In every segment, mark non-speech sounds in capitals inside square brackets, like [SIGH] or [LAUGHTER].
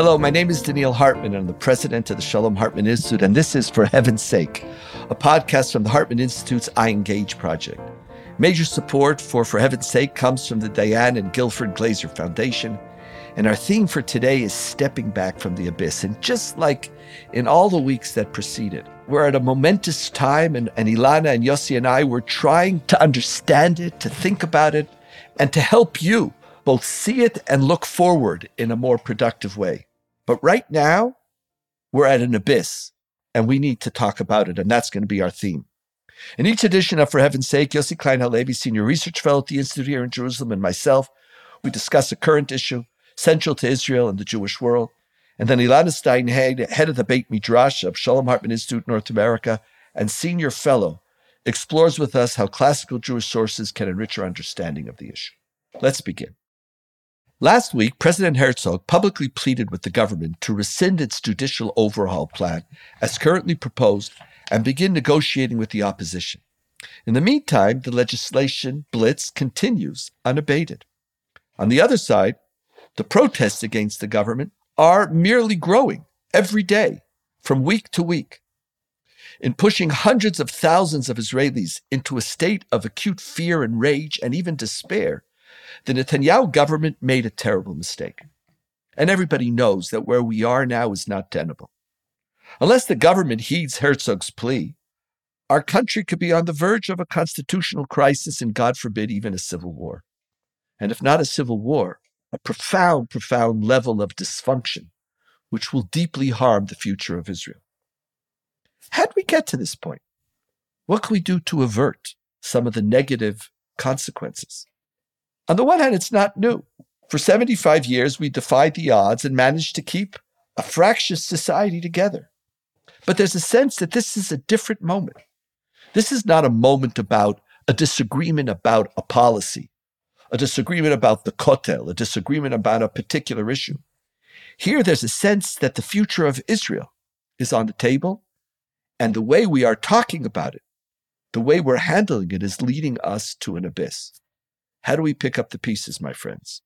Hello, my name is Donniel Hartman. I'm the president of the Shalom Hartman Institute, and this is For Heaven's Sake, a podcast from the Hartman Institute's iEngage project. Major support for For Heaven's Sake comes from the Diane and Guilford Glazer Foundation. And our theme for today is stepping back from the abyss. And just like in all the weeks that preceded, we're at a momentous time, and, and Elana and Yossi and I were trying to understand it, to think about it, and to help you both see it and look forward in a more productive way. But right now, we're at an abyss and we need to talk about it. And that's going to be our theme. In each edition of For Heaven's Sake, Yossi Klein Halevi, Senior Research Fellow at the Institute here in Jerusalem, and myself, we discuss a current issue central to Israel and the Jewish world. And then Elana Stein Hain, head of the Beit Midrash of Shalom Hartman Institute North America and senior fellow, explores with us how classical Jewish sources can enrich our understanding of the issue. Let's begin. Last week, President Herzog publicly pleaded with the government to rescind its judicial overhaul plan as currently proposed and begin negotiating with the opposition. In the meantime, the legislation blitz continues unabated. On the other side, the protests against the government are merely growing every day, from week to week. In pushing hundreds of thousands of Israelis into a state of acute fear and rage and even despair, the Netanyahu government made a terrible mistake. And everybody knows that where we are now is not tenable. Unless the government heeds Herzog's plea, our country could be on the verge of a constitutional crisis and, God forbid, even a civil war. And if not a civil war, a profound, profound level of dysfunction, which will deeply harm the future of Israel. How did we get to this point? What can we do to avert some of the negative consequences? On the one hand, it's not new. For 75 years, we defied the odds and managed to keep a fractious society together. But there's a sense that this is a different moment. This is not a moment about a disagreement about a policy, a disagreement about the kotel, a disagreement about a particular issue. Here, there's a sense that the future of Israel is on the table, and the way we are talking about it, the way we're handling it, is leading us to an abyss. How do we pick up the pieces, my friends?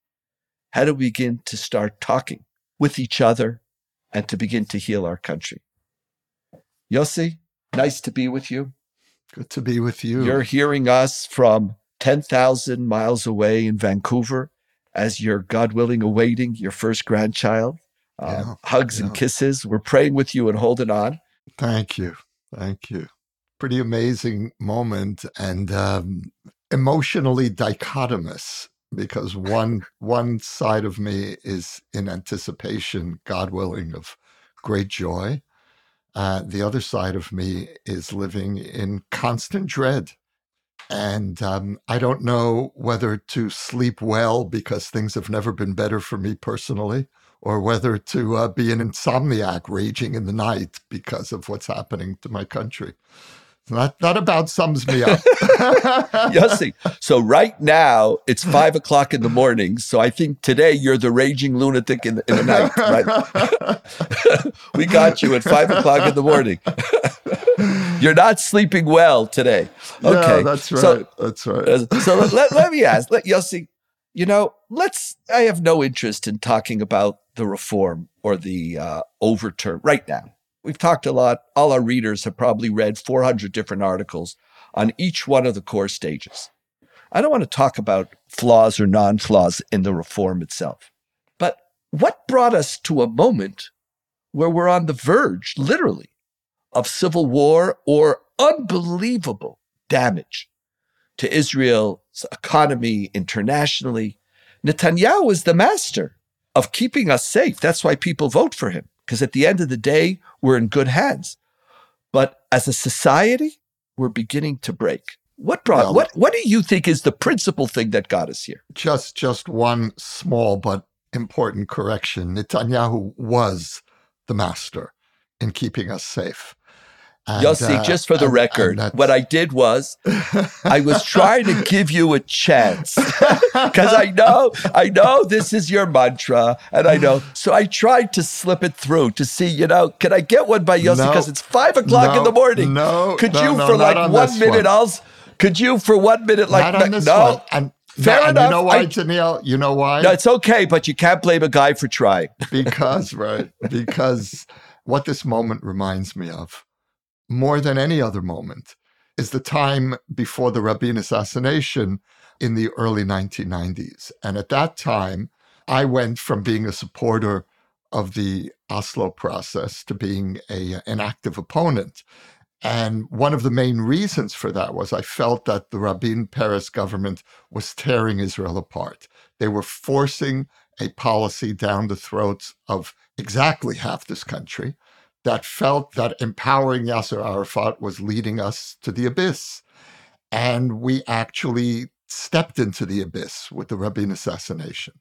How do we begin to start talking with each other and to begin to heal our country? Yossi, nice to be with you. Good to be with you. You're hearing us from 10,000 miles away in Vancouver as you're, God willing, awaiting your first grandchild. Uh, yeah, hugs yeah. and kisses. We're praying with you and holding on. Thank you. Thank you. Pretty amazing moment. And um, emotionally dichotomous because one one side of me is in anticipation, God willing, of great joy. Uh, the other side of me is living in constant dread. And um, I don't know whether to sleep well because things have never been better for me personally, or whether to uh, be an insomniac raging in the night because of what's happening to my country. That, that about sums me up. [LAUGHS] [LAUGHS] Yossi. So right now it's five o'clock in the morning. So I think today you're the raging lunatic in the, in the night. Right? [LAUGHS] we got you at five o'clock in the morning. you're not sleeping well today. Okay, yeah, that's right. So, that's right. Uh, so let, let me ask, let Yossi. You know, let's. I have no interest in talking about the reform or the uh, overturn right now. We've talked a lot. All our readers have probably read 400 different articles on each one of the core stages. I don't want to talk about flaws or non flaws in the reform itself. But what brought us to a moment where we're on the verge, literally, of civil war or unbelievable damage to Israel's economy internationally? Netanyahu is the master of keeping us safe. That's why people vote for him because at the end of the day, we're in good hands. But as a society, we're beginning to break. What brought well, what what do you think is the principal thing that got us here? Just just one small but important correction. Netanyahu was the master in keeping us safe. And, Yossi, uh, just for the record, what I did was I was [LAUGHS] trying to give you a chance [LAUGHS] because I know, I know this is your mantra, and I know. So I tried to slip it through to see, you know, can I get one by Yossi because no, it's five o'clock no, in the morning? No, could no, you for like on one minute? One. I'll. Could you for one minute like not on this no? One. And Fair no, enough. You know why, I? You know why? No, it's okay, but you can't blame a guy for trying. because, right, because what this moment reminds me of, more than any other moment, is the time before the Rabin assassination in the early 1990s. And at that time, I went from being a supporter of the Oslo process to being a, an active opponent. And one of the main reasons for that was I felt that the Rabin Peres government was tearing Israel apart. They were forcing a policy down the throats of exactly half this country that felt that empowering Yasser Arafat was leading us to the abyss. And we actually stepped into the abyss with the Rabin assassination.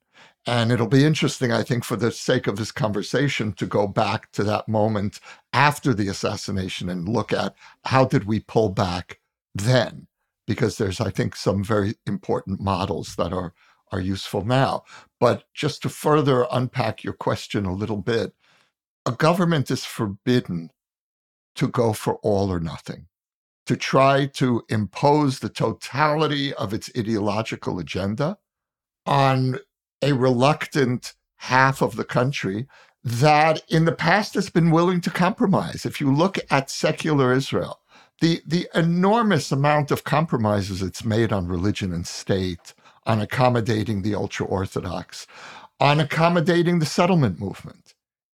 And it'll be interesting, I think, for the sake of this conversation, to go back to that moment after the assassination and look at how did we pull back then? Because there's, I think, some very important models that are, are useful now. But just to further unpack your question a little bit, a government is forbidden to go for all or nothing, to try to impose the totality of its ideological agenda on a reluctant half of the country that in the past has been willing to compromise. If you look at secular Israel, the, the enormous amount of compromises it's made on religion and state, on accommodating the ultra Orthodox, on accommodating the settlement movement.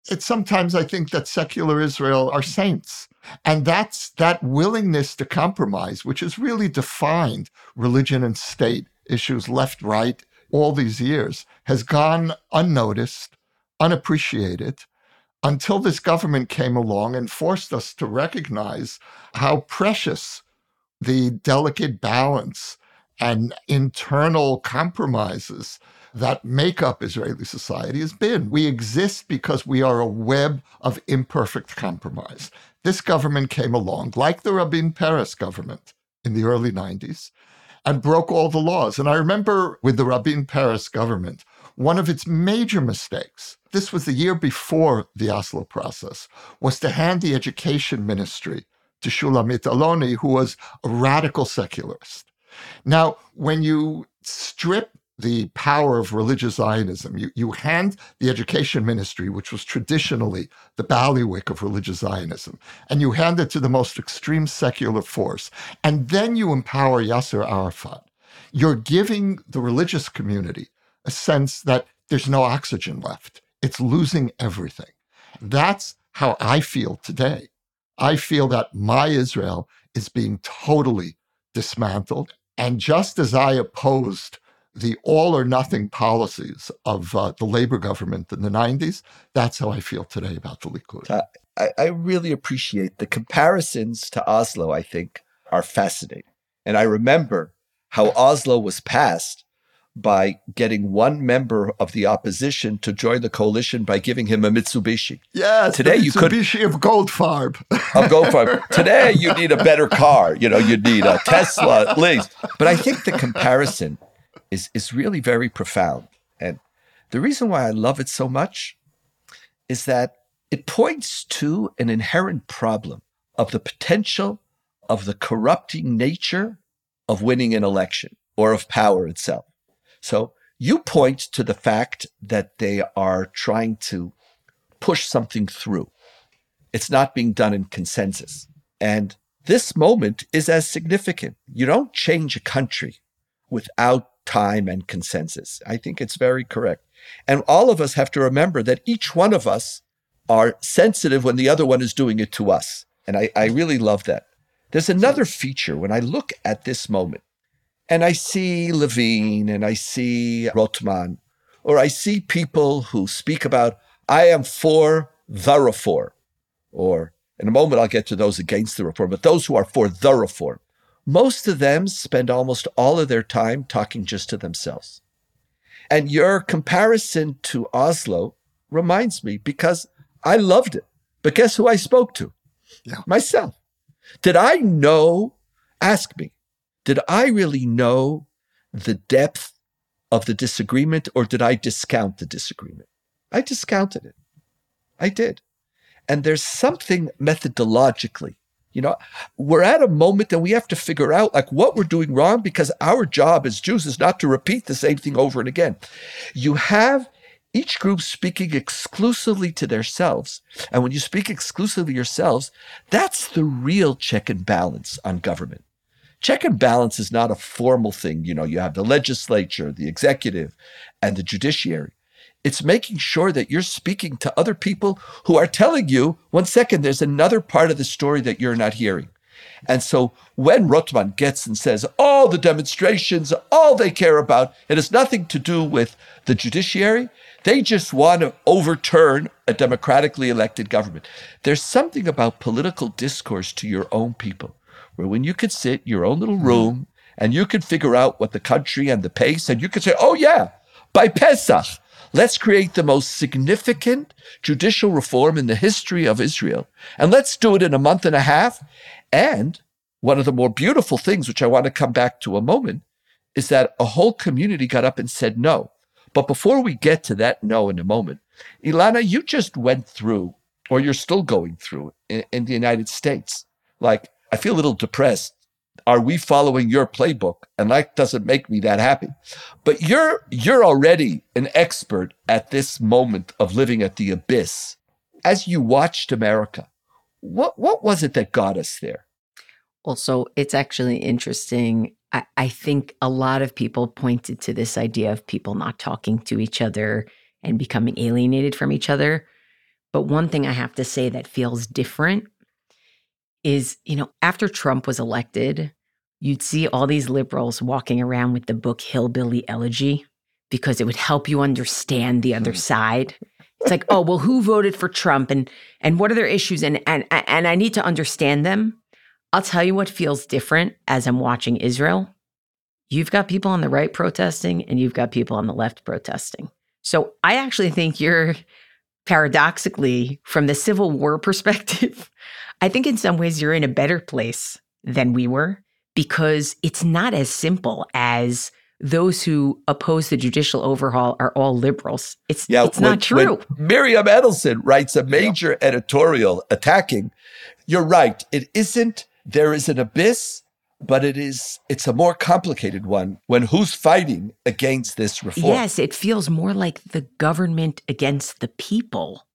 It's sometimes I think that secular Israel are saints. And that's that willingness to compromise, which has really defined religion and state issues left, right, all these years has gone unnoticed, unappreciated, until this government came along and forced us to recognize how precious the delicate balance and internal compromises that make up Israeli society has been. We exist because we are a web of imperfect compromise. This government came along, like the Rabin Peres government in the early 90s, and broke all the laws. And I remember with the Rabin Peres government, one of its major mistakes, this was the year before the Oslo process, was to hand the education ministry to Shulamit Aloni, who was a radical secularist. Now, when you strip the power of religious Zionism. You, you hand the education ministry, which was traditionally the bailiwick of religious Zionism, and you hand it to the most extreme secular force, and then you empower Yasser Arafat. You're giving the religious community a sense that there's no oxygen left. It's losing everything. That's how I feel today. I feel that my Israel is being totally dismantled. And just as I opposed the all or nothing policies of uh, the Labor government in the 90s, that's how I feel today about the Likud. I, I really appreciate the comparisons to Oslo, I think, are fascinating. And I remember how Oslo was passed by getting one member of the opposition to join the coalition by giving him a Mitsubishi. Yes, today you could Mitsubishi of Goldfarb. of Goldfarb. Today you need a better car. You know, you need a Tesla at least. But I think the comparison is, is really very profound. And the reason why I love it so much is that it points to an inherent problem of the potential of the corrupting nature of winning an election or of power itself. So you point to the fact that they are trying to push something through. It's not being done in consensus. And this moment is as significant. You don't change a country without time and consensus. I think it's very correct. And all of us have to remember that each one of us are sensitive when the other one is doing it to us. And I, I really love that. There's another feature when I look at this moment and I see Levin and I see Rothman, or I see people who speak about, I am for the reform, or in a moment I'll get to those against the reform, but those who are for the reform. Most of them spend almost all of their time talking just to themselves. And your comparison to Oslo reminds me because I loved it. But guess who I spoke to? Yeah. Myself. Did I know? Ask me. Did I really know the depth of the disagreement or did I discount the disagreement? I discounted it. I did. And there's something methodologically You know, we're at a moment that we have to figure out like what we're doing wrong because our job as Jews is not to repeat the same thing over and again. You have each group speaking exclusively to themselves. And when you speak exclusively yourselves, that's the real check and balance on government. Check and balance is not a formal thing. You know, you have the legislature, the executive, and the judiciary. It's making sure that you're speaking to other people who are telling you, one second, there's another part of the story that you're not hearing. And so when Rothman gets and says, all the demonstrations, all they care about, it has nothing to do with the judiciary. They just want to overturn a democratically elected government. There's something about political discourse to your own people, where when you could sit in your own little mm-hmm. room and you could figure out what the country and the pace, and you could say, oh, yeah, by Pesach, Let's create the most significant judicial reform in the history of Israel. And let's do it in a month and a half. And one of the more beautiful things, which I want to come back to a moment, is that a whole community got up and said no. But before we get to that no in a moment, Elana, you just went through, or you're still going through in, in the United States. Like, I feel a little depressed are we following your playbook? And that doesn't make me that happy. But you're you're already an expert at this moment of living at the abyss. As you watched America, what what was it that got us there? Well, so it's actually interesting. I, I think a lot of people pointed to this idea of people not talking to each other and becoming alienated from each other. But one thing I have to say that feels different is, you know, after Trump was elected, you'd see all these liberals walking around with the book Hillbilly Elegy because it would help you understand the other mm. side. [LAUGHS] It's like, oh, well, who voted for Trump and and what are their issues and and and I need to understand them. I'll tell you what feels different as I'm watching Israel. You've got people on the right protesting and you've got people on the left protesting. So I actually think you're paradoxically from the Civil War perspective, I think in some ways you're in a better place than we were because it's not as simple as those who oppose the judicial overhaul are all liberals. It's, yeah, it's when, not true. Miriam Adelson writes a major yeah. editorial attacking. You're right. It isn't, there is an abyss, but it is, it's a more complicated one when who's fighting against this reform. Yes, it feels more like the government against the people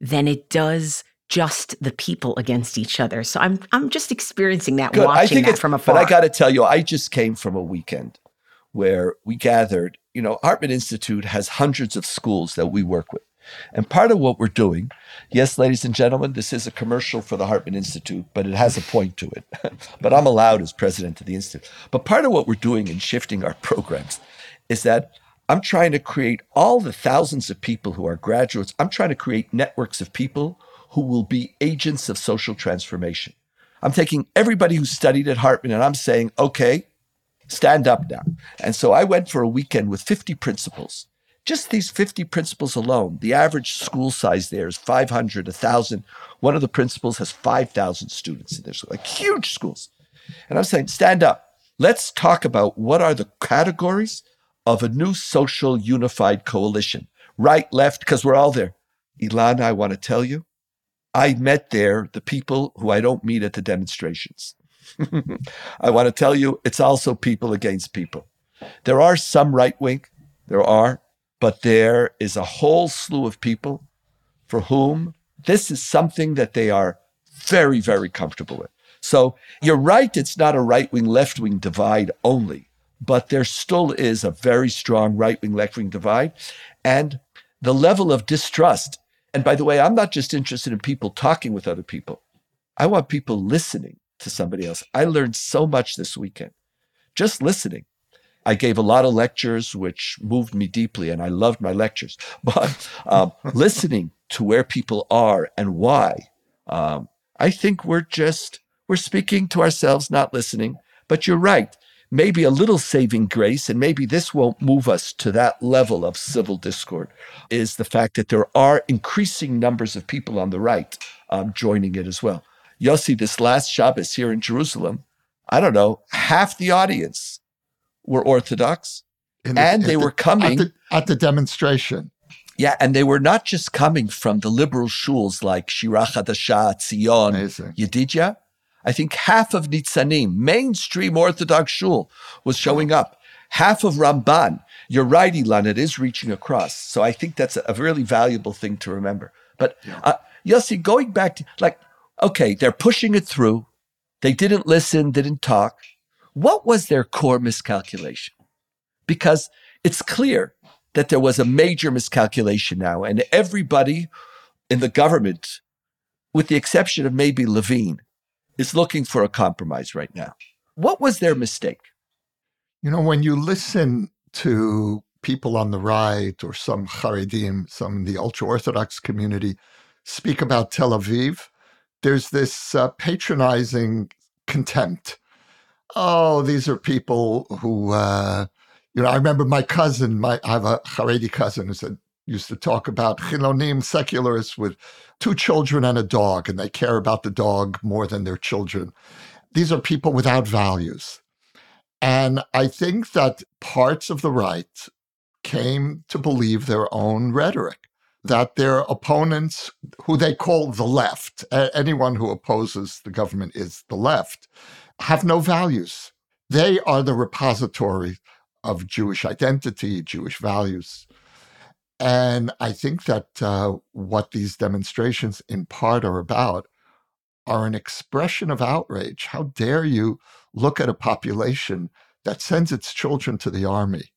than it does just the people against each other. So I'm I'm just experiencing that Good. watching I think that from afar. But I got to tell you, I just came from a weekend where we gathered. You know, Hartman Institute has hundreds of schools that we work with. And part of what we're doing, yes, ladies and gentlemen, this is a commercial for the Hartman Institute, but it has a point to it. [LAUGHS] but I'm allowed as president of the Institute. But part of what we're doing in shifting our programs is that I'm trying to create all the thousands of people who are graduates, I'm trying to create networks of people who will be agents of social transformation. I'm taking everybody who studied at Hartman and I'm saying, okay, stand up now. And so I went for a weekend with 50 principals. Just these 50 principals alone, the average school size there is 500, 1,000. One of the principals has 5,000 students in their school, like huge schools. And I'm saying, stand up. Let's talk about what are the categories of a new social unified coalition, right, left, because we're all there. Elana, I want to tell you, I met there the people who I don't meet at the demonstrations. [LAUGHS] I want to tell you, it's also people against people. There are some right wing, there are, but there is a whole slew of people for whom this is something that they are very, very comfortable with. So you're right, it's not a right wing, left wing divide only, but there still is a very strong right wing, left wing divide. And the level of distrust and by the way, I'm not just interested in people talking with other people. I want people listening to somebody else. I learned so much this weekend, just listening. I gave a lot of lectures, which moved me deeply, and I loved my lectures. [LAUGHS] But um, listening to where people are and why, um, I think we're just we're speaking to ourselves, not listening. But you're right maybe a little saving grace, and maybe this won't move us to that level of civil discord, is the fact that there are increasing numbers of people on the right um, joining it as well. Yossi, this last Shabbos here in Jerusalem, I don't know, half the audience were Orthodox, the, and they the, were coming at the, at the, demonstration. Yeah, and they were not just coming from the liberal shuls like Shira Chadasha, Tzion, Yedidya. I think half of Nitzanim, mainstream Orthodox shul, was showing up. Half of Ramban. You're right, Ilan, it is reaching across. So I think that's a really valuable thing to remember. But uh, Yossi, going back to like, okay, they're pushing it through. They didn't listen, didn't talk. What was their core miscalculation? Because it's clear that there was a major miscalculation now, and everybody in the government, with the exception of maybe Levin, is looking for a compromise right now. What was their mistake? You know, when you listen to people on the right or some Haredim, some in the ultra Orthodox community, speak about Tel Aviv, there's this uh, patronizing contempt. Oh, these are people who, uh, you know, I remember my cousin, my, I have a Haredi cousin who said, used to talk about chilonim secularists with two children and a dog, and they care about the dog more than their children. These are people without values. And I think that parts of the right came to believe their own rhetoric that their opponents, who they call the left, anyone who opposes the government is the left, have no values. They are the repository of Jewish identity, Jewish values. And I think that uh, what these demonstrations in part are about are an expression of outrage. How dare you look at a population that sends its children to the army,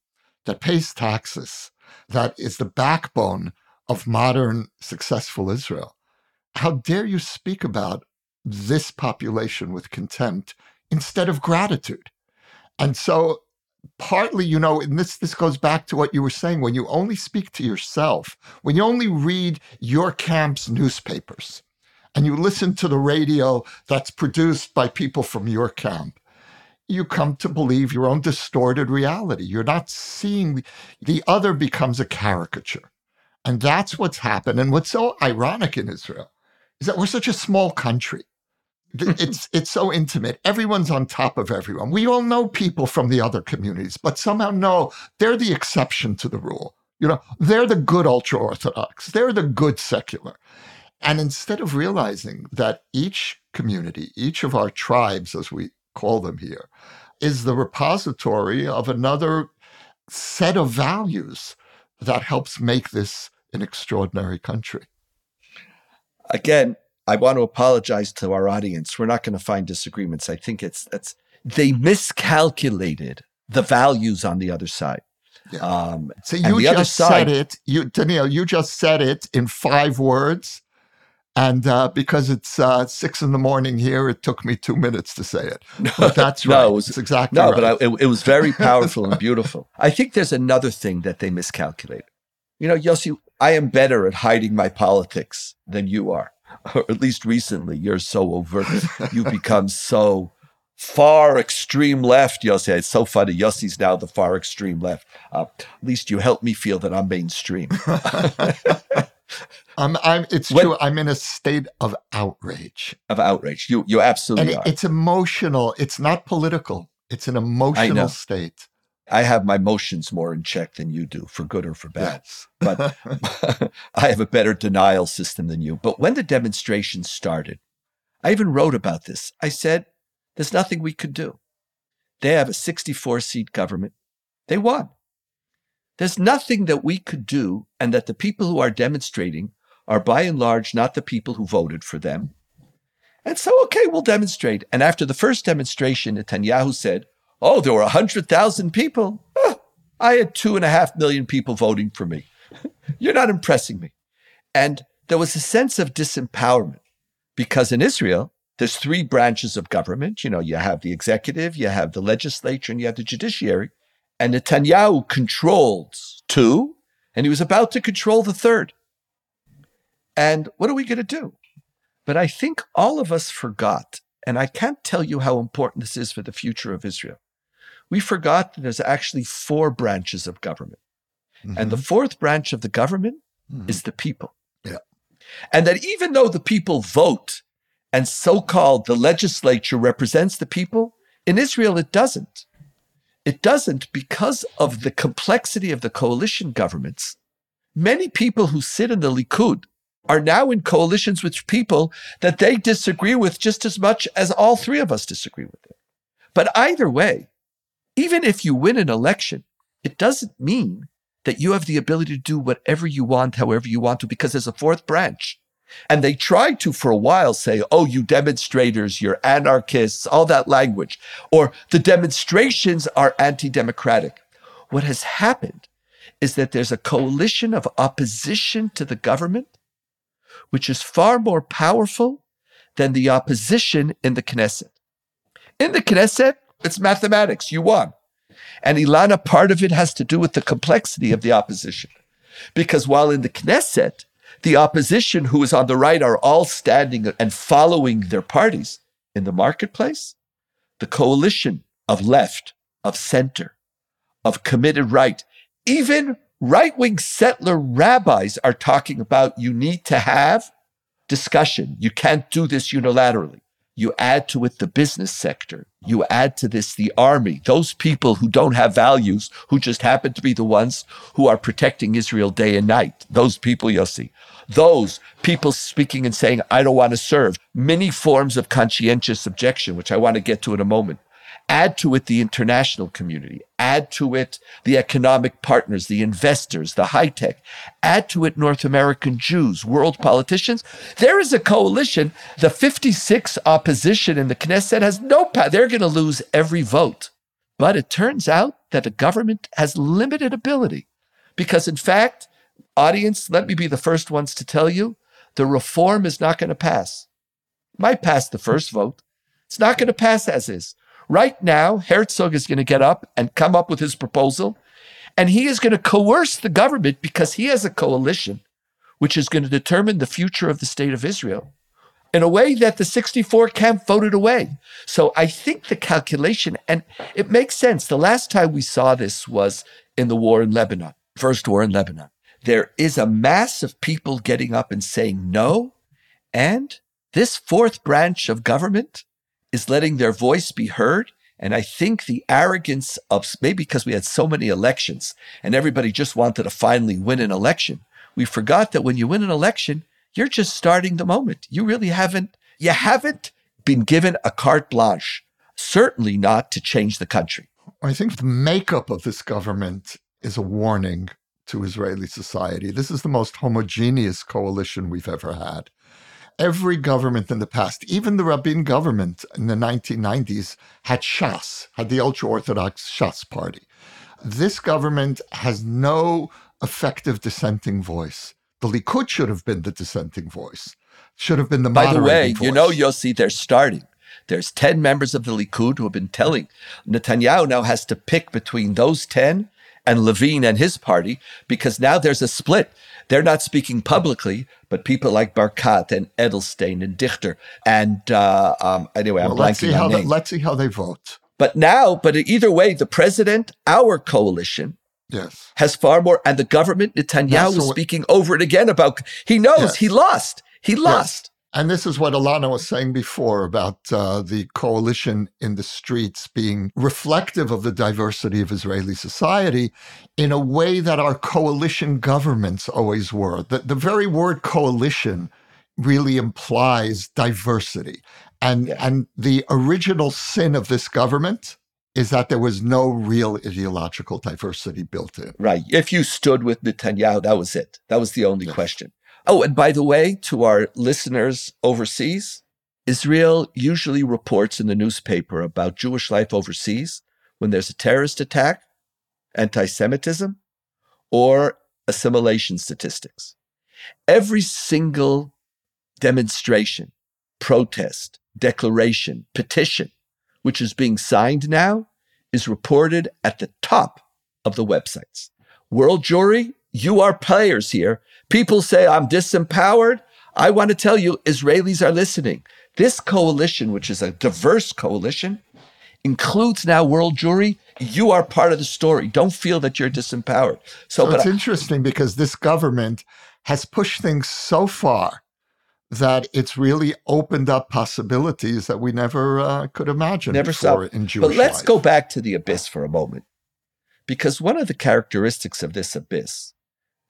that pays taxes, that is the backbone of modern successful Israel. How dare you speak about this population with contempt instead of gratitude? And so partly, you know, and this this goes back to what you were saying, when you only speak to yourself, when you only read your camp's newspapers, and you listen to the radio that's produced by people from your camp, you come to believe your own distorted reality. You're not seeing the other becomes a caricature. And that's what's happened. And what's so ironic in Israel is that we're such a small country. It's [LAUGHS] it's so intimate. Everyone's on top of everyone. We all know people from the other communities, but somehow no, they're the exception to the rule. You know, they're the good ultra orthodox. They're the good secular. And instead of realizing that each community, each of our tribes, as we call them here, is the repository of another set of values that helps make this an extraordinary country. Again, I want to apologize to our audience. We're not going to find disagreements. I think it's that's they miscalculated the values on the other side. Yeah. Um, so you just side, said it, you Daniel. You just said it in five words, and uh, because it's uh, six in the morning here, it took me two minutes to say it. [LAUGHS] But that's right. no, it was, it's exactly no, right. but I, it, it was very [LAUGHS] powerful and beautiful. I think there's another thing that they miscalculated. You know, Yossi, I am better at hiding my politics than you are, [LAUGHS] or at least recently. You're so overt. [LAUGHS] You've become so far extreme left, Yossi. It's so funny. Yossi's now the far extreme left. Uh, at least you help me feel that I'm mainstream. [LAUGHS] I'm, I'm, it's when, true. I'm in a state of outrage. Of outrage. You, you absolutely and are. It's emotional. It's not political. It's an emotional state. I have my emotions more in check than you do, for good or for bad. But [LAUGHS] [LAUGHS] I have a better denial system than you. But when the demonstration started, I even wrote about this. I said, there's nothing we could do. They have a 64 seat government. They won. There's nothing that we could do, and that the people who are demonstrating are by and large not the people who voted for them. And so, okay, we'll demonstrate. And after the first demonstration, Netanyahu said, Oh, there were 100,000 people. Oh, I had two and a half million people voting for me. [LAUGHS] You're not impressing me. And there was a sense of disempowerment because in Israel, there's three branches of government. You know, you have the executive, you have the legislature, and you have the judiciary. And Netanyahu controlled two, and he was about to control the third. And what are we going to do? But I think all of us forgot, and I can't tell you how important this is for the future of Israel we forgot that there's actually four branches of government. Mm-hmm. And the mm-hmm. fourth branch of the government mm-hmm. is the people. Yeah. And that even though the people vote and so called the legislature represents the people, in Israel it doesn't. It doesn't because of the complexity of the coalition governments. Many people who sit in the Likud are now in coalitions with people that they disagree with just as much as all three of us disagree with it. But either way, even if you win an election, it doesn't mean that you have the ability to do whatever you want, however you want to, because there's a fourth branch. And they tried to, for a while, say, oh, you demonstrators, you're anarchists, all that language, or the demonstrations are anti democratic. What has happened is that there's a coalition of opposition to the government, which is far more powerful than the opposition in the Knesset. In the Knesset, it's mathematics. You won. And Elana, part of it has to do with the complexity of the opposition. Because while in the Knesset, the opposition who is on the right are all standing and following their parties in the marketplace, the coalition of left, of center, of committed right, even right wing settler rabbis are talking about you need to have discussion. You can't do this unilaterally. You add to it the business sector. You add to this the army, those people who don't have values, who just happen to be the ones who are protecting Israel day and night. Those people, Yossi. Those people speaking and saying, I don't want to serve. Many forms of conscientious objection, which I want to get to in a moment. Add to it the international community. Add to it the economic partners, the investors, the high tech. Add to it North American Jews, world politicians. There is a coalition. The 56 opposition in the Knesset has no power. They're going to lose every vote. But it turns out that the government has limited ability because, in fact, audience, let me be the first ones to tell you the reform is not going to pass. Might pass the first vote. It's not going to pass as is. Right now, Herzog is going to get up and come up with his proposal, and he is going to coerce the government because he has a coalition which is going to determine the future of the state of Israel in a way that the 64 camp voted away. So I think the calculation, and it makes sense. The last time we saw this was in the war in Lebanon, first war in Lebanon. There is a mass of people getting up and saying no. And this fourth branch of government is letting their voice be heard. And I think the arrogance of maybe because we had so many elections and everybody just wanted to finally win an election, we forgot that when you win an election, you're just starting the moment. You really haven't, you haven't been given a carte blanche, certainly not to change the country. I think the makeup of this government is a warning to Israeli society. This is the most homogeneous coalition we've ever had every government in the past, even the Rabin government in the 1990s, had Shas, had the ultra Orthodox Shas party. This government has no effective dissenting voice. The Likud should have been the dissenting voice, should have been the By the way, voice. you know, Yossi, they're starting. There's 10 members of the Likud who have been telling Netanyahu now has to pick between those 10 and Levin and his party because now there's a split. They're not speaking publicly, but people like Barkat and Edelstein and Dichter and uh, um, anyway, I'm well, let's see blanking how on names. let's see how they vote. But now, but either way, the president, our coalition, Yes. has far more, and the government, Netanyahu, That's was speaking over and again about. He knows Yes. he lost. He lost. And this is what Elana was saying before about uh, the coalition in the streets being reflective of the diversity of Israeli society in a way that our coalition governments always were. The, the very word coalition really implies diversity. And, Yeah. and the original sin of this government is that there was no real ideological diversity built in. Right. If you stood with Netanyahu, that was it. That was the only Yes. question. Oh, and by the way, to our listeners overseas, Israel usually reports in the newspaper about Jewish life overseas when there's a terrorist attack, anti Semitism, or assimilation statistics. Every single demonstration, protest, declaration, petition, which is being signed now, is reported at the top of the websites. World Jewry, you are players here. People say, I'm disempowered. I want to tell you, Israelis are listening. This coalition, which is a diverse coalition, includes now World Jewry. You are part of the story. Don't feel that you're disempowered. So, So it's I- interesting because this government has pushed things so far that it's really opened up possibilities that we never uh, could imagine Never saw. before in Jewish But let's life. go back to the abyss for a moment. Because one of the characteristics of this abyss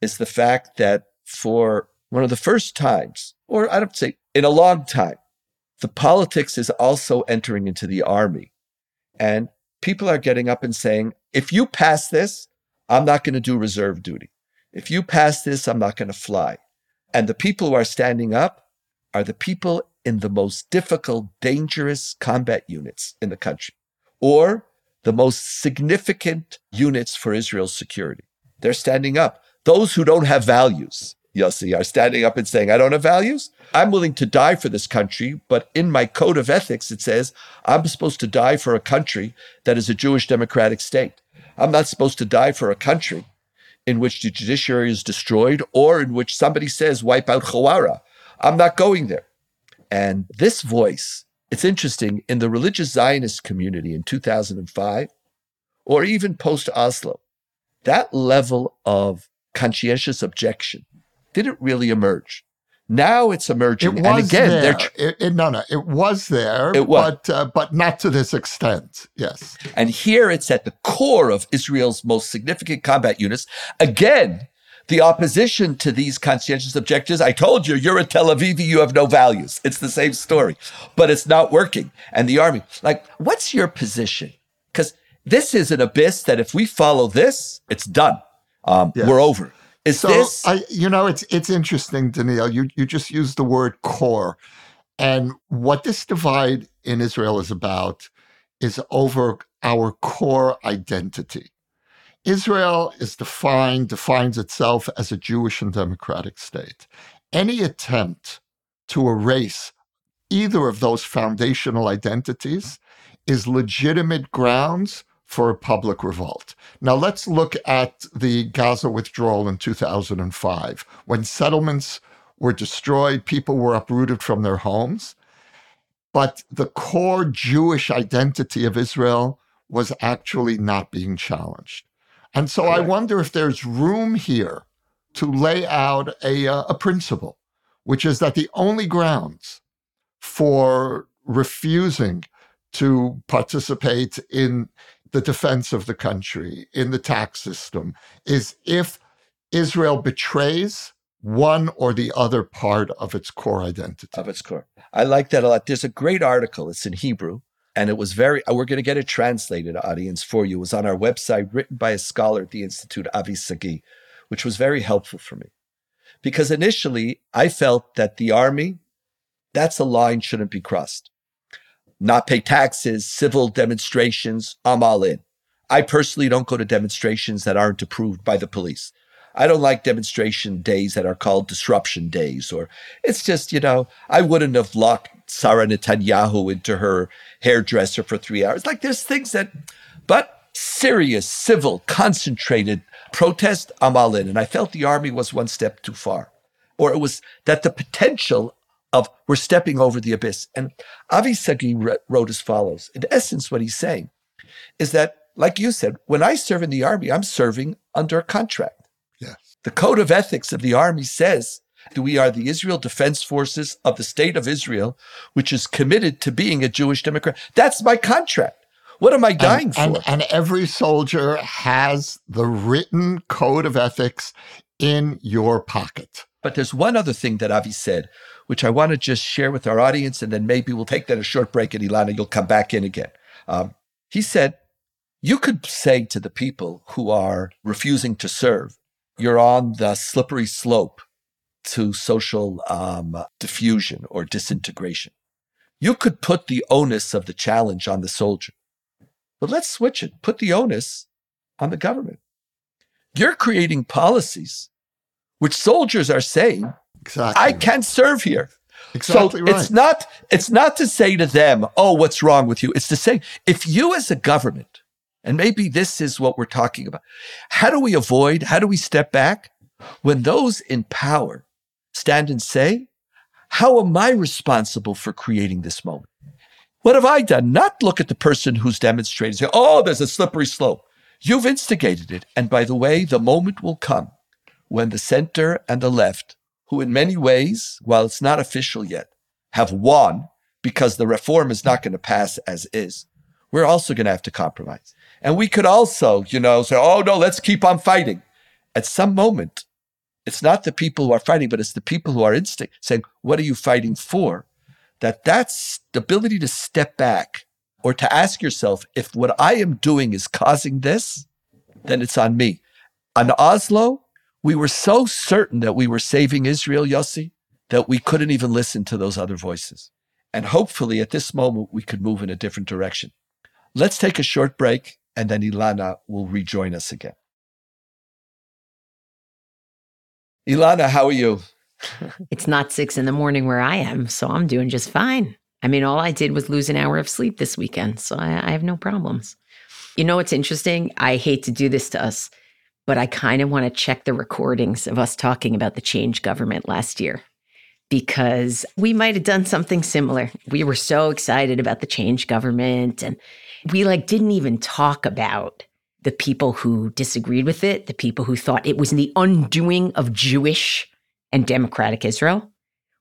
is the fact that for one of the first times, or I don't say in a long time, the politics is also entering into the army. And people are getting up and saying, if you pass this, I'm not going to do reserve duty. If you pass this, I'm not going to fly. And the people who are standing up are the people in the most difficult, dangerous combat units in the country, or the most significant units for Israel's security. They're standing up. Those who don't have values, Yossi, are standing up and saying, I don't have values. I'm willing to die for this country, but in my code of ethics, it says I'm supposed to die for a country that is a Jewish democratic state. I'm not supposed to die for a country in which the judiciary is destroyed or in which somebody says, wipe out Hawara. I'm not going there. And this voice, it's interesting, in the religious Zionist community in 2005, or even post Oslo, that level of conscientious objection didn't really emerge. Now it's emerging. It was and again, there. Tr- it, it, no, no, it was there. It was. But, uh, but not to this extent. Yes. And here it's at the core of Israel's most significant combat units. Again, the opposition to these conscientious objectives. I told you, you're a Tel Aviv, you have no values. It's the same story, but it's not working. And the army, like, what's your position? Because this is an abyss that if we follow this, it's done. Um, Yes. We're over. Is So this? I, you know, it's it's interesting, Daniel. You you just used the word core, and what this divide in Israel is about is over our core identity. Israel is defined defines itself as a Jewish and democratic state. Any attempt to erase either of those foundational identities is legitimate grounds for a public revolt. Now let's look at the Gaza withdrawal in 2005 when settlements were destroyed, people were uprooted from their homes. But the core Jewish identity of Israel was actually not being challenged. And so I wonder if there's room here to lay out a, uh, a principle, which is that the only grounds for refusing to participate in the defense of the country, in the tax system, is if Israel betrays one or the other part of its core identity. of its core. I like that a lot. There's a great article. It's in Hebrew, and it was very. Uh, we're going to get it translated, audience, for you. It was on our website, written by a scholar at the Institute, Avi Sagi, which was very helpful for me, because initially I felt that the army, that's a line shouldn't be crossed. Not pay taxes, civil demonstrations. I'm all in. I personally don't go to demonstrations that aren't approved by the police. I don't like demonstration days that are called disruption days, or it's just, you know, I wouldn't have locked Sarah Netanyahu into her hairdresser for three hours. Like there's things that, but serious, civil, concentrated protest, I'm all in. And I felt the army was one step too far, or it was that the potential of we're stepping over the abyss. And Avi Sagi wr- wrote as follows. In essence, what he's saying is that, like you said, when I serve in the army, I'm serving under a contract. Yes. The code of ethics of the army says that we are the Israel Defense Forces of the state of Israel, which is committed to being a Jewish Democrat. That's my contract. What am I dying and, for? and, and every soldier has the written code of ethics in your pocket. But there's one other thing that Avi said, which I want to just share with our audience, and then maybe we'll take that a short break, and Elana, you'll come back in again. Um, he said, You could say to the people who are refusing to serve, you're on the slippery slope to social um, diffusion or disintegration. You could put the onus of the challenge on the soldier. But let's switch it. Put the onus on the government. You're creating policies which soldiers are saying, Exactly. I can't serve here. exactly so right. it's not it's not to say to them, "Oh, what's wrong with you?" It's to say, if you as a government, and maybe this is what we're talking about, how do we avoid? How do we step back when those in power stand and say, "How am I responsible for creating this moment? What have I done?" Not look at the person who's demonstrating, say, "Oh, there's a slippery slope." You've instigated it, and by the way, the moment will come when the center and the left who in many ways, while it's not official yet, have won because the reform is not going to pass as is, we're also going to have to compromise. And we could also, you know, say, oh no, let's keep on fighting. At some moment, it's not the people who are fighting, but it's the people who are instinct saying, What are you fighting for? That that's the ability to step back or to ask yourself, if what I am doing is causing this, then it's on me. On Oslo, we were so certain that we were saving Israel, Yossi, that we couldn't even listen to those other voices. And hopefully at this moment, we could move in a different direction. Let's take a short break and then Elana will rejoin us again. Elana, how are you? [LAUGHS] It's not six in the morning where I am, so I'm doing just fine. I mean, all I did was lose an hour of sleep this weekend, so I, I have no problems. You know what's interesting? I hate to do this to us, but I kind of want to check the recordings of us talking about the change government last year because we might have done something similar. We were so excited about the change government and we like didn't even talk about the people who disagreed with it, the people who thought it was the undoing of Jewish and democratic Israel.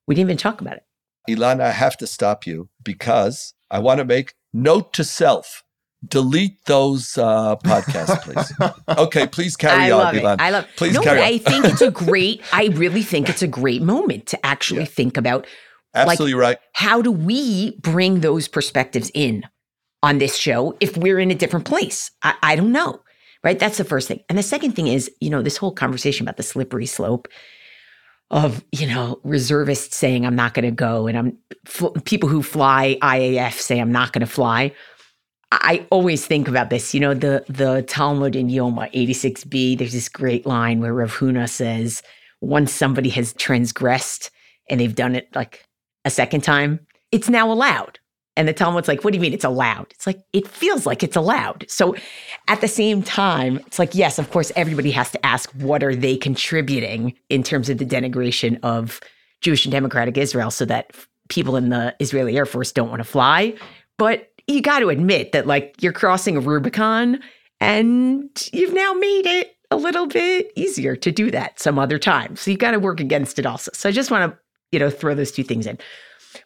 We didn't even talk about it. Elana, I have to stop you because I want to make note to self. Delete those uh, podcasts, please. [LAUGHS] okay, please carry I on, love Elana. It. I love. Please no, carry on. I think it's a [LAUGHS] great. I really think it's a great moment to actually Yeah. think about Absolutely right. how do we bring those perspectives in on this show if we're in a different place? I, I don't know. Right. That's the first thing. And the second thing is, you know, this whole conversation about the slippery slope of, you know, reservists saying, I'm not going to go, and I'm fl- people who fly IAF say, I'm not going to fly. I always think about this, you know, the the Talmud in Yoma 86b, there's this great line where Rav Huna says, once somebody has transgressed and they've done it like a second time, it's now allowed. And the Talmud's like, what do you mean it's allowed? It's like, it feels like it's allowed. So at the same time, it's like, yes, of course, everybody has to ask what are they contributing in terms of the denigration of Jewish and democratic Israel so that people in the Israeli Air Force don't want to fly. But you got to admit that, like, you're crossing a Rubicon and you've now made it a little bit easier to do that some other time. So you got to work against it also. So I just want to, you know, throw those two things in.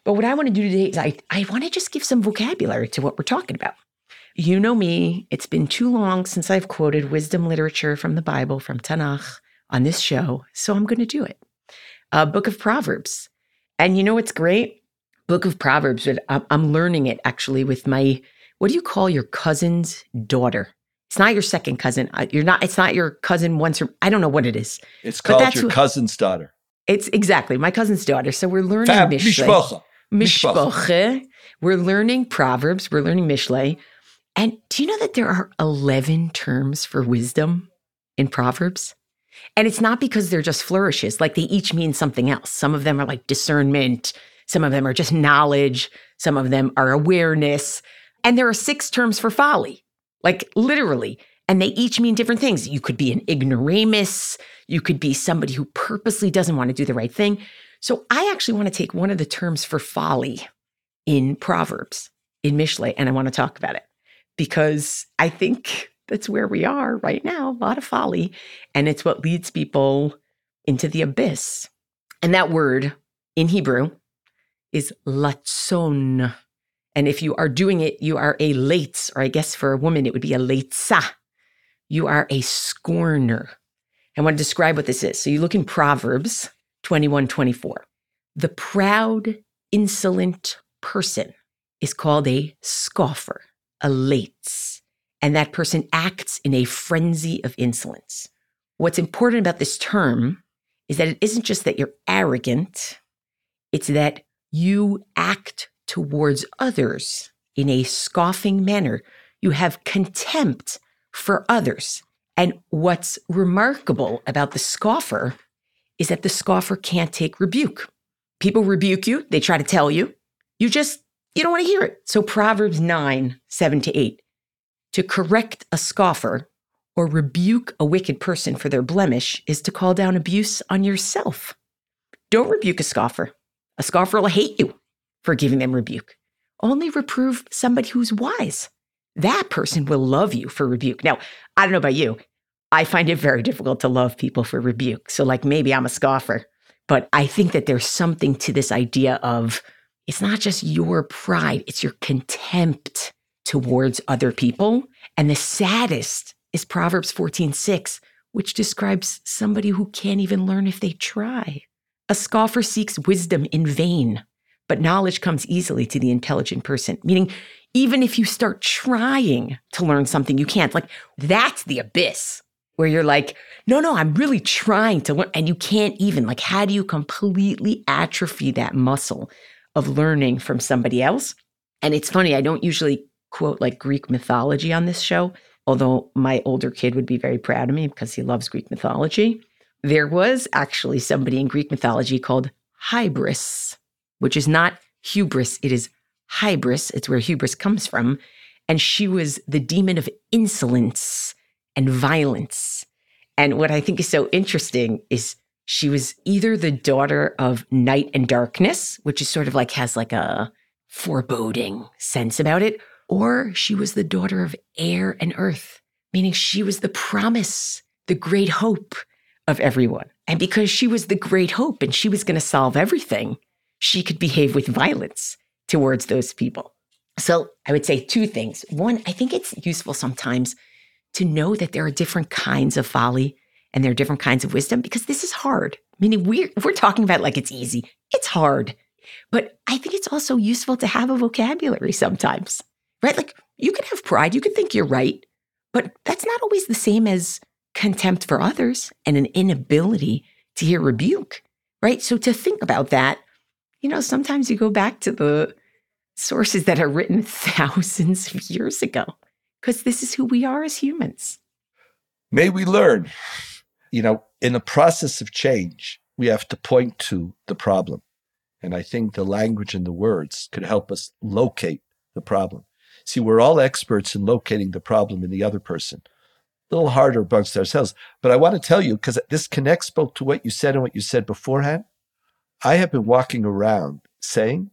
But what I want to do today is I, I want to just give some vocabulary to what we're talking about. You know me, it's been too long since I've quoted wisdom literature from the Bible, from Tanakh on this show. So I'm going to do it. A Book of Proverbs. And you know what's great? Book of Proverbs, but I'm, I'm learning it actually with my, what do you call your cousin's daughter? It's not your second cousin. You're not, it's not your cousin once or, I don't know what it is. It's But called your what- cousin's daughter. It's exactly my cousin's daughter. So we're learning Fab. Mishpacha. Mishpacha. We're learning Proverbs. We're learning Mishlei. And do you know that there are 11 terms for wisdom in Proverbs? And it's not because they're just flourishes, like they each mean something else. Some of them are like discernment, some of them are just knowledge, some of them are awareness. And there are six terms for folly, like literally. And they each mean different things. You could be an ignoramus, you could be somebody who purposely doesn't want to do the right thing. So I actually want to take one of the terms for folly in Proverbs, in Mishlei, and I want to talk about it because I think that's where we are right now. A lot of folly, and it's what leads people into the abyss. And that word in Hebrew is latzon. And if you are doing it, you are a lates, or I guess for a woman, it would be a latesa. You are a scorner. I want to describe what this is. So you look in Proverbs 21 24. The proud, insolent person is called a scoffer, a lates, and that person acts in a frenzy of insolence. What's important about this term is that it isn't just that you're arrogant, it's that you act towards others in a scoffing manner. You have contempt for others. And what's remarkable about the scoffer is that the scoffer can't take rebuke. People rebuke you, they try to tell you, you just, you don't want to hear it. So Proverbs 9, 7 to 8. To correct a scoffer or rebuke a wicked person for their blemish is to call down abuse on yourself. Don't rebuke a scoffer. A scoffer will hate you for giving them rebuke. Only reprove somebody who's wise. That person will love you for rebuke. Now, I don't know about you. I find it very difficult to love people for rebuke. So, like, maybe I'm a scoffer, but I think that there's something to this idea of it's not just your pride, it's your contempt towards other people. And the saddest is Proverbs 14 6, which describes somebody who can't even learn if they try. A scoffer seeks wisdom in vain, but knowledge comes easily to the intelligent person, meaning even if you start trying to learn something, you can't. Like, that's the abyss where you're like, no, no, I'm really trying to learn. And you can't even, like, how do you completely atrophy that muscle of learning from somebody else? And it's funny, I don't usually quote like Greek mythology on this show, although my older kid would be very proud of me because he loves Greek mythology. There was actually somebody in Greek mythology called Hybris, which is not hubris, it is hybris. It's where hubris comes from. And she was the demon of insolence and violence. And what I think is so interesting is she was either the daughter of night and darkness, which is sort of like has like a foreboding sense about it, or she was the daughter of air and earth, meaning she was the promise, the great hope of everyone. And because she was the great hope and she was going to solve everything, she could behave with violence towards those people. So I would say two things. One, I think it's useful sometimes to know that there are different kinds of folly and there are different kinds of wisdom because this is hard. Meaning we're we're talking about like it's easy. It's hard. But I think it's also useful to have a vocabulary sometimes. Right? Like you can have pride, you can think you're right, but that's not always the same as contempt for others and an inability to hear rebuke. Right? So to think about that, you know, sometimes you go back to the sources that are written [LAUGHS] thousands of years ago because this is who we are as humans. May we learn, you know, in the process of change, we have to point to the problem. And I think the language and the words could help us locate the problem. See, we're all experts in locating the problem in the other person. A little harder amongst ourselves. But I want to tell you, because this connects both to what you said and what you said beforehand. I have been walking around saying,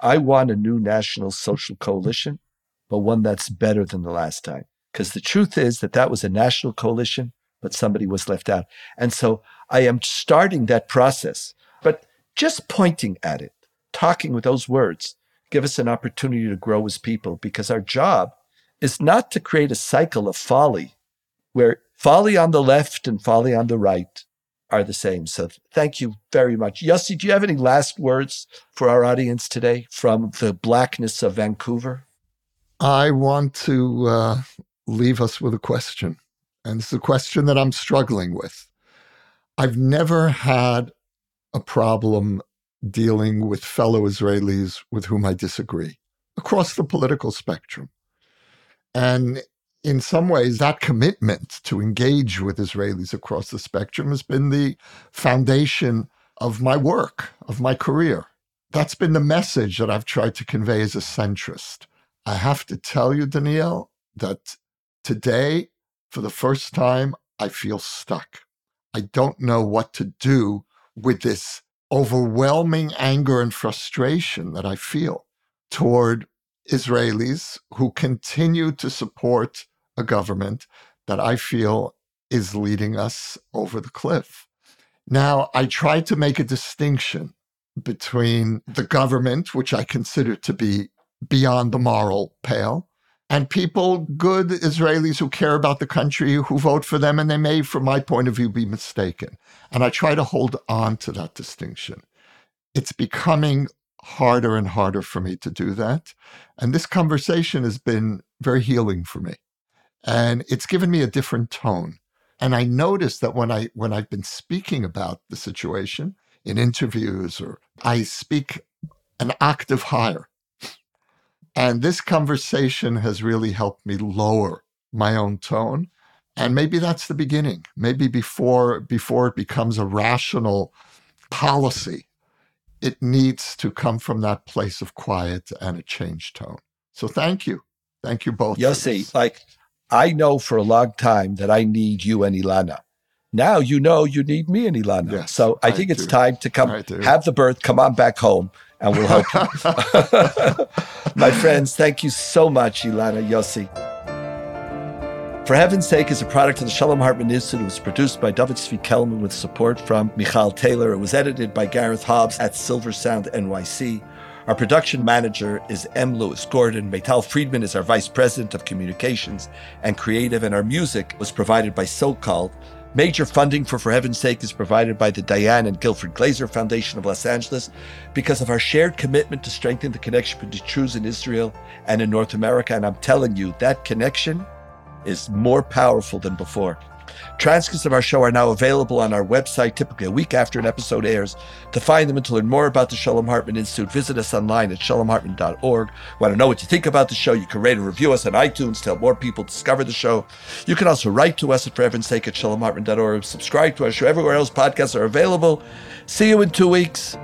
I want a new national social coalition but one that's better than the last time. Because the truth is that that was a national coalition, but somebody was left out. And so I am starting that process, but just pointing at it, talking with those words, give us an opportunity to grow as people because our job is not to create a cycle of folly where folly on the left and folly on the right are the same. So thank you very much. Yossi, do you have any last words for our audience today from the blackness of Vancouver? I want to uh, leave us with a question. And it's a question that I'm struggling with. I've never had a problem dealing with fellow Israelis with whom I disagree across the political spectrum. And in some ways, that commitment to engage with Israelis across the spectrum has been the foundation of my work, of my career. That's been the message that I've tried to convey as a centrist. I have to tell you, Donniel, that today, for the first time, I feel stuck. I don't know what to do with this overwhelming anger and frustration that I feel toward Israelis who continue to support a government that I feel is leading us over the cliff. Now, I try to make a distinction between the government, which I consider to be beyond the moral pale. And people, good Israelis who care about the country, who vote for them, and they may, from my point of view, be mistaken. And I try to hold on to that distinction. It's becoming harder and harder for me to do that. And this conversation has been very healing for me. And it's given me a different tone. And I notice that when I when I've been speaking about the situation in interviews or I speak an octave higher and this conversation has really helped me lower my own tone. And maybe that's the beginning. Maybe before before it becomes a rational policy, it needs to come from that place of quiet and a changed tone. So thank you. Thank you both. Yossi, like I know for a long time that I need you and Elana. Now you know you need me and Elana. Yes, so I, I think do. it's time to come have the birth, come on back home, and we'll help you. [LAUGHS] My friends, thank you so much, Elana Yossi. For Heaven's Sake is a product of the Shalom Hartman Institute. It was produced by David Zvi Kelman with support from Michal Taylor. It was edited by Gareth Hobbs at Silver Sound NYC. Our production manager is M. Lewis Gordon. Maytal Friedman is our vice president of communications and creative, and our music was provided by So Called. Major funding for For Heaven's Sake is provided by the Diane and Guilford Glazer Foundation of Los Angeles because of our shared commitment to strengthen the connection between Jews in Israel and in North America. And I'm telling you, that connection is more powerful than before. Transcripts of our show are now available on our website, typically a week after an episode airs. To find them and to learn more about the Shalom Hartman Institute, visit us online at shalomhartman.org. Want to know what you think about the show? You can rate and review us on iTunes to help more people discover the show. You can also write to us at For Heaven's Sake at shalomhartman.org. Subscribe to our show everywhere else podcasts are available. See you in two weeks.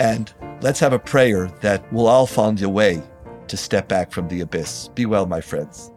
And let's have a prayer that we'll all find a way to step back from the abyss. Be well, my friends.